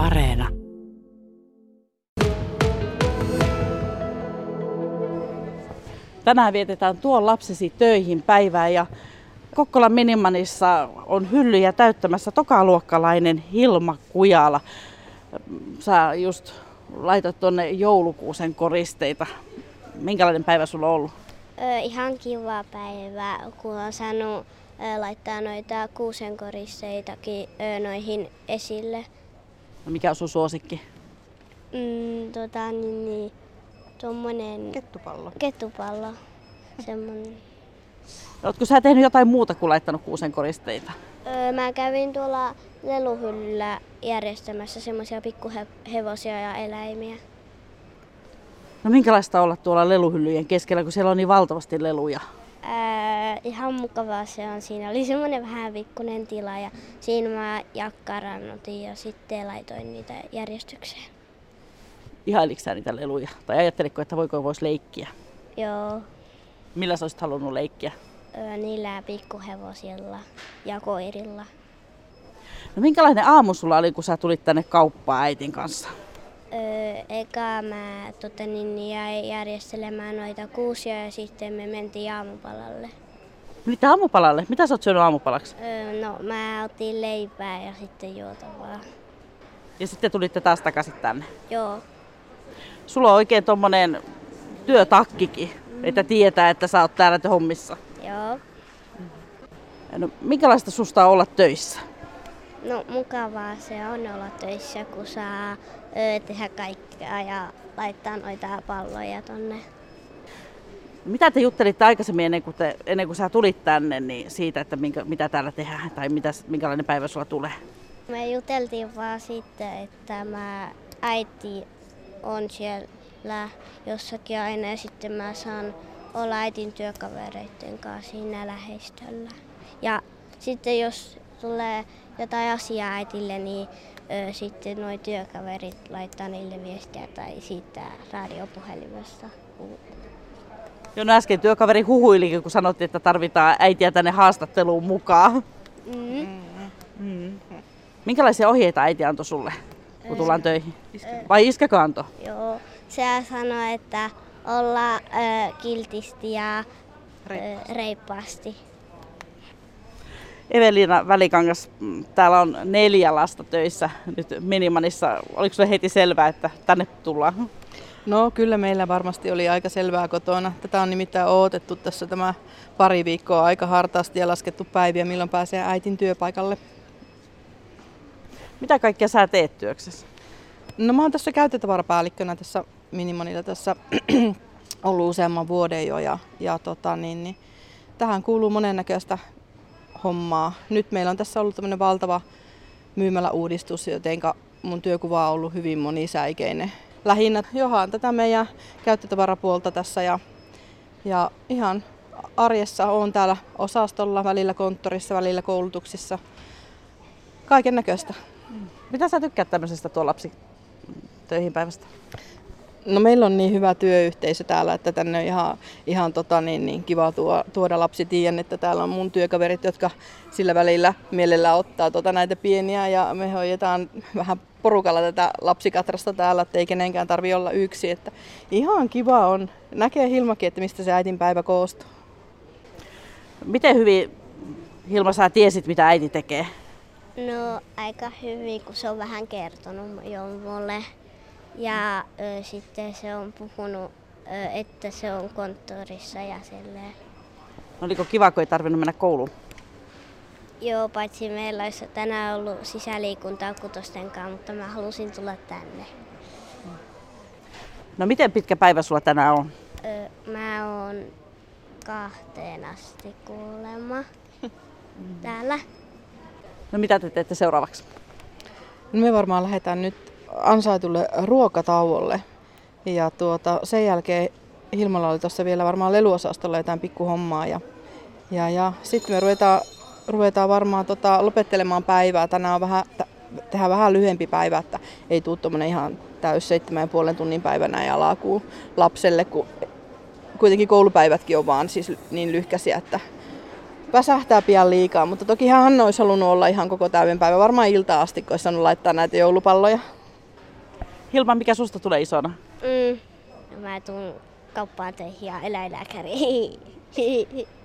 Areena. Tänään vietetään tuon lapsesi töihin päivää ja Kokkolan Minimanissa on hyllyjä täyttämässä tokaluokkalainen Hilma Kujala. Sä just laitat tuonne joulukuusen koristeita. Minkälainen päivä sulla on ollut? Ö, ihan kiva päivä, kun on saanut laittaa noita kuusenkoristeitakin ö, noihin esille. No mikä on sun suosikki? Mm, tota, niin, niin, tuommoinen Kettupallo. ketupallo. Semmonen. Oletko sä tehnyt jotain muuta kuin laittanut kuusen koristeita? Ö, mä kävin tuolla leluhyllyllä järjestämässä semmoisia pikkuhevosia ja eläimiä. No minkälaista olla tuolla leluhyllyjen keskellä, kun siellä on niin valtavasti leluja? Ää, ihan mukavaa se on. Siinä oli semmoinen vähän pikkunen tila ja siinä mä jakkarannutin ja sitten laitoin niitä järjestykseen. Ihailiko sä niitä leluja? Tai ajatteliko, että voiko voisi leikkiä? Joo, Millä sä olisit halunnut leikkiä? ö, niillä pikkuhevosilla ja koirilla. No minkälainen aamu sulla oli, kun sä tulit tänne kauppaan äitin kanssa? Eka mä tota, niin, jäin järjestelemään noita kuusia ja sitten me mentiin aamupalalle. Mitä aamupalalle? Mitä sä oot syönyt aamupalaksi? Öö, no mä otin leipää ja sitten juotavaa. Ja sitten tulitte taas takaisin tänne. Joo, Sulla on oikein tommonen työtakkikin, että tietää, että sä oot täällä hommissa. joo. No, minkälaista susta on olla töissä? No mukavaa se on olla töissä, kun saa öö, tehdä kaikkea ja laittaa noita palloja tonne. Mitä te juttelitte aikaisemmin ennen kuin, te, ennen kuin sä tulit tänne, niin siitä, että minkä, mitä täällä tehdään tai mitä, minkälainen päivä sulla tulee? Me juteltiin vaan sitten, että mä äiti on siellä jossakin aina ja sitten mä saan olla äitin työkavereiden kanssa siinä lähestöllä. Ja sitten jos tulee jotain asiaa äitille, niin ö, sitten nuo työkaverit laittaa niille viestiä tai siitä radiopuhelimesta. Jo no äsken työkaveri huhuilikin, kun sanottiin, että tarvitaan äitiä tänne haastatteluun mukaan. Mm. Mm. Minkälaisia ohjeita äiti antoi sulle, kun tullaan töihin? Vai iskäkö antoi? Joo, se sanoi, että olla ö, kiltisti ja ö, reippaasti. Evelina Välikangas, mm, täällä on neljä lasta töissä nyt Minimanissa. Oliko sulle heti selvää, että tänne tullaan? No kyllä meillä varmasti oli aika selvää kotona. Tätä on nimittäin odotettu tässä tämä pari viikkoa aika hartaasti ja laskettu päiviä, milloin pääsee äitin työpaikalle. Mitä kaikkea sä teet työksessä? No mä oon tässä käyttötavarapäällikkönä tässä Minimonilla tässä ollut useamman vuoden jo ja, ja tota, niin, niin, tähän kuuluu monennäköistä hommaa. Nyt meillä on tässä ollut tämmöinen valtava myymäläuudistus, jotenka mun työkuva on ollut hyvin monisäikeinen. Lähinnä johan tätä meidän käyttötavarapuolta tässä ja, ja ihan arjessa on täällä osastolla, välillä konttorissa, välillä koulutuksissa. Kaiken näköistä. Mitä sä tykkäät tämmöisestä tuo lapsi töihin päivästä? No meillä on niin hyvä työyhteisö täällä, että tänne on ihan, ihan tota, niin, niin kiva tuo, tuoda lapsi. Tiedän, että täällä on mun työkaverit, jotka sillä välillä mielellä ottaa tota näitä pieniä ja me hoidetaan vähän porukalla tätä lapsikatrasta täällä, että ei kenenkään tarvi olla yksi. Että ihan kiva on. Näkee Hilmakin, että mistä se äitin päivä koostuu. Miten hyvin, Hilma, sä tiesit, mitä äiti tekee? No aika hyvin, kun se on vähän kertonut jo mulle. Ja ö, sitten se on puhunut, ö, että se on konttorissa ja silleen. Oliko kiva, kun ei tarvinnut mennä kouluun? Joo, paitsi meillä olisi tänään ollut sisäliikuntaa kutosten kanssa, mutta mä halusin tulla tänne. No miten pitkä päivä sulla tänään on? Ö, mä oon kahteen asti kuulemma täällä. No mitä te teette seuraavaksi? No me varmaan lähdetään nyt ansaitulle ruokatauolle. Ja tuota, sen jälkeen Hilmalla oli tuossa vielä varmaan leluosastolla jotain pikkuhommaa. Ja, ja, ja sitten me ruvetaan, ruvetaan varmaan tota, lopettelemaan päivää. Tänään on vähän, tehdään vähän lyhyempi päivä, että ei tule tuommoinen ihan täys seitsemän ja puolen tunnin päivä näin alakuun lapselle, kun kuitenkin koulupäivätkin on vaan siis niin lyhkäisiä, että väsähtää pian liikaa, mutta toki hän olisi halunnut olla ihan koko täyden päivä. Varmaan iltaa asti, kun olisi saanut laittaa näitä joulupalloja. Hilma, mikä susta tulee isona? Mm. Mä tuun kauppaan töihin ja eläinlääkäriin.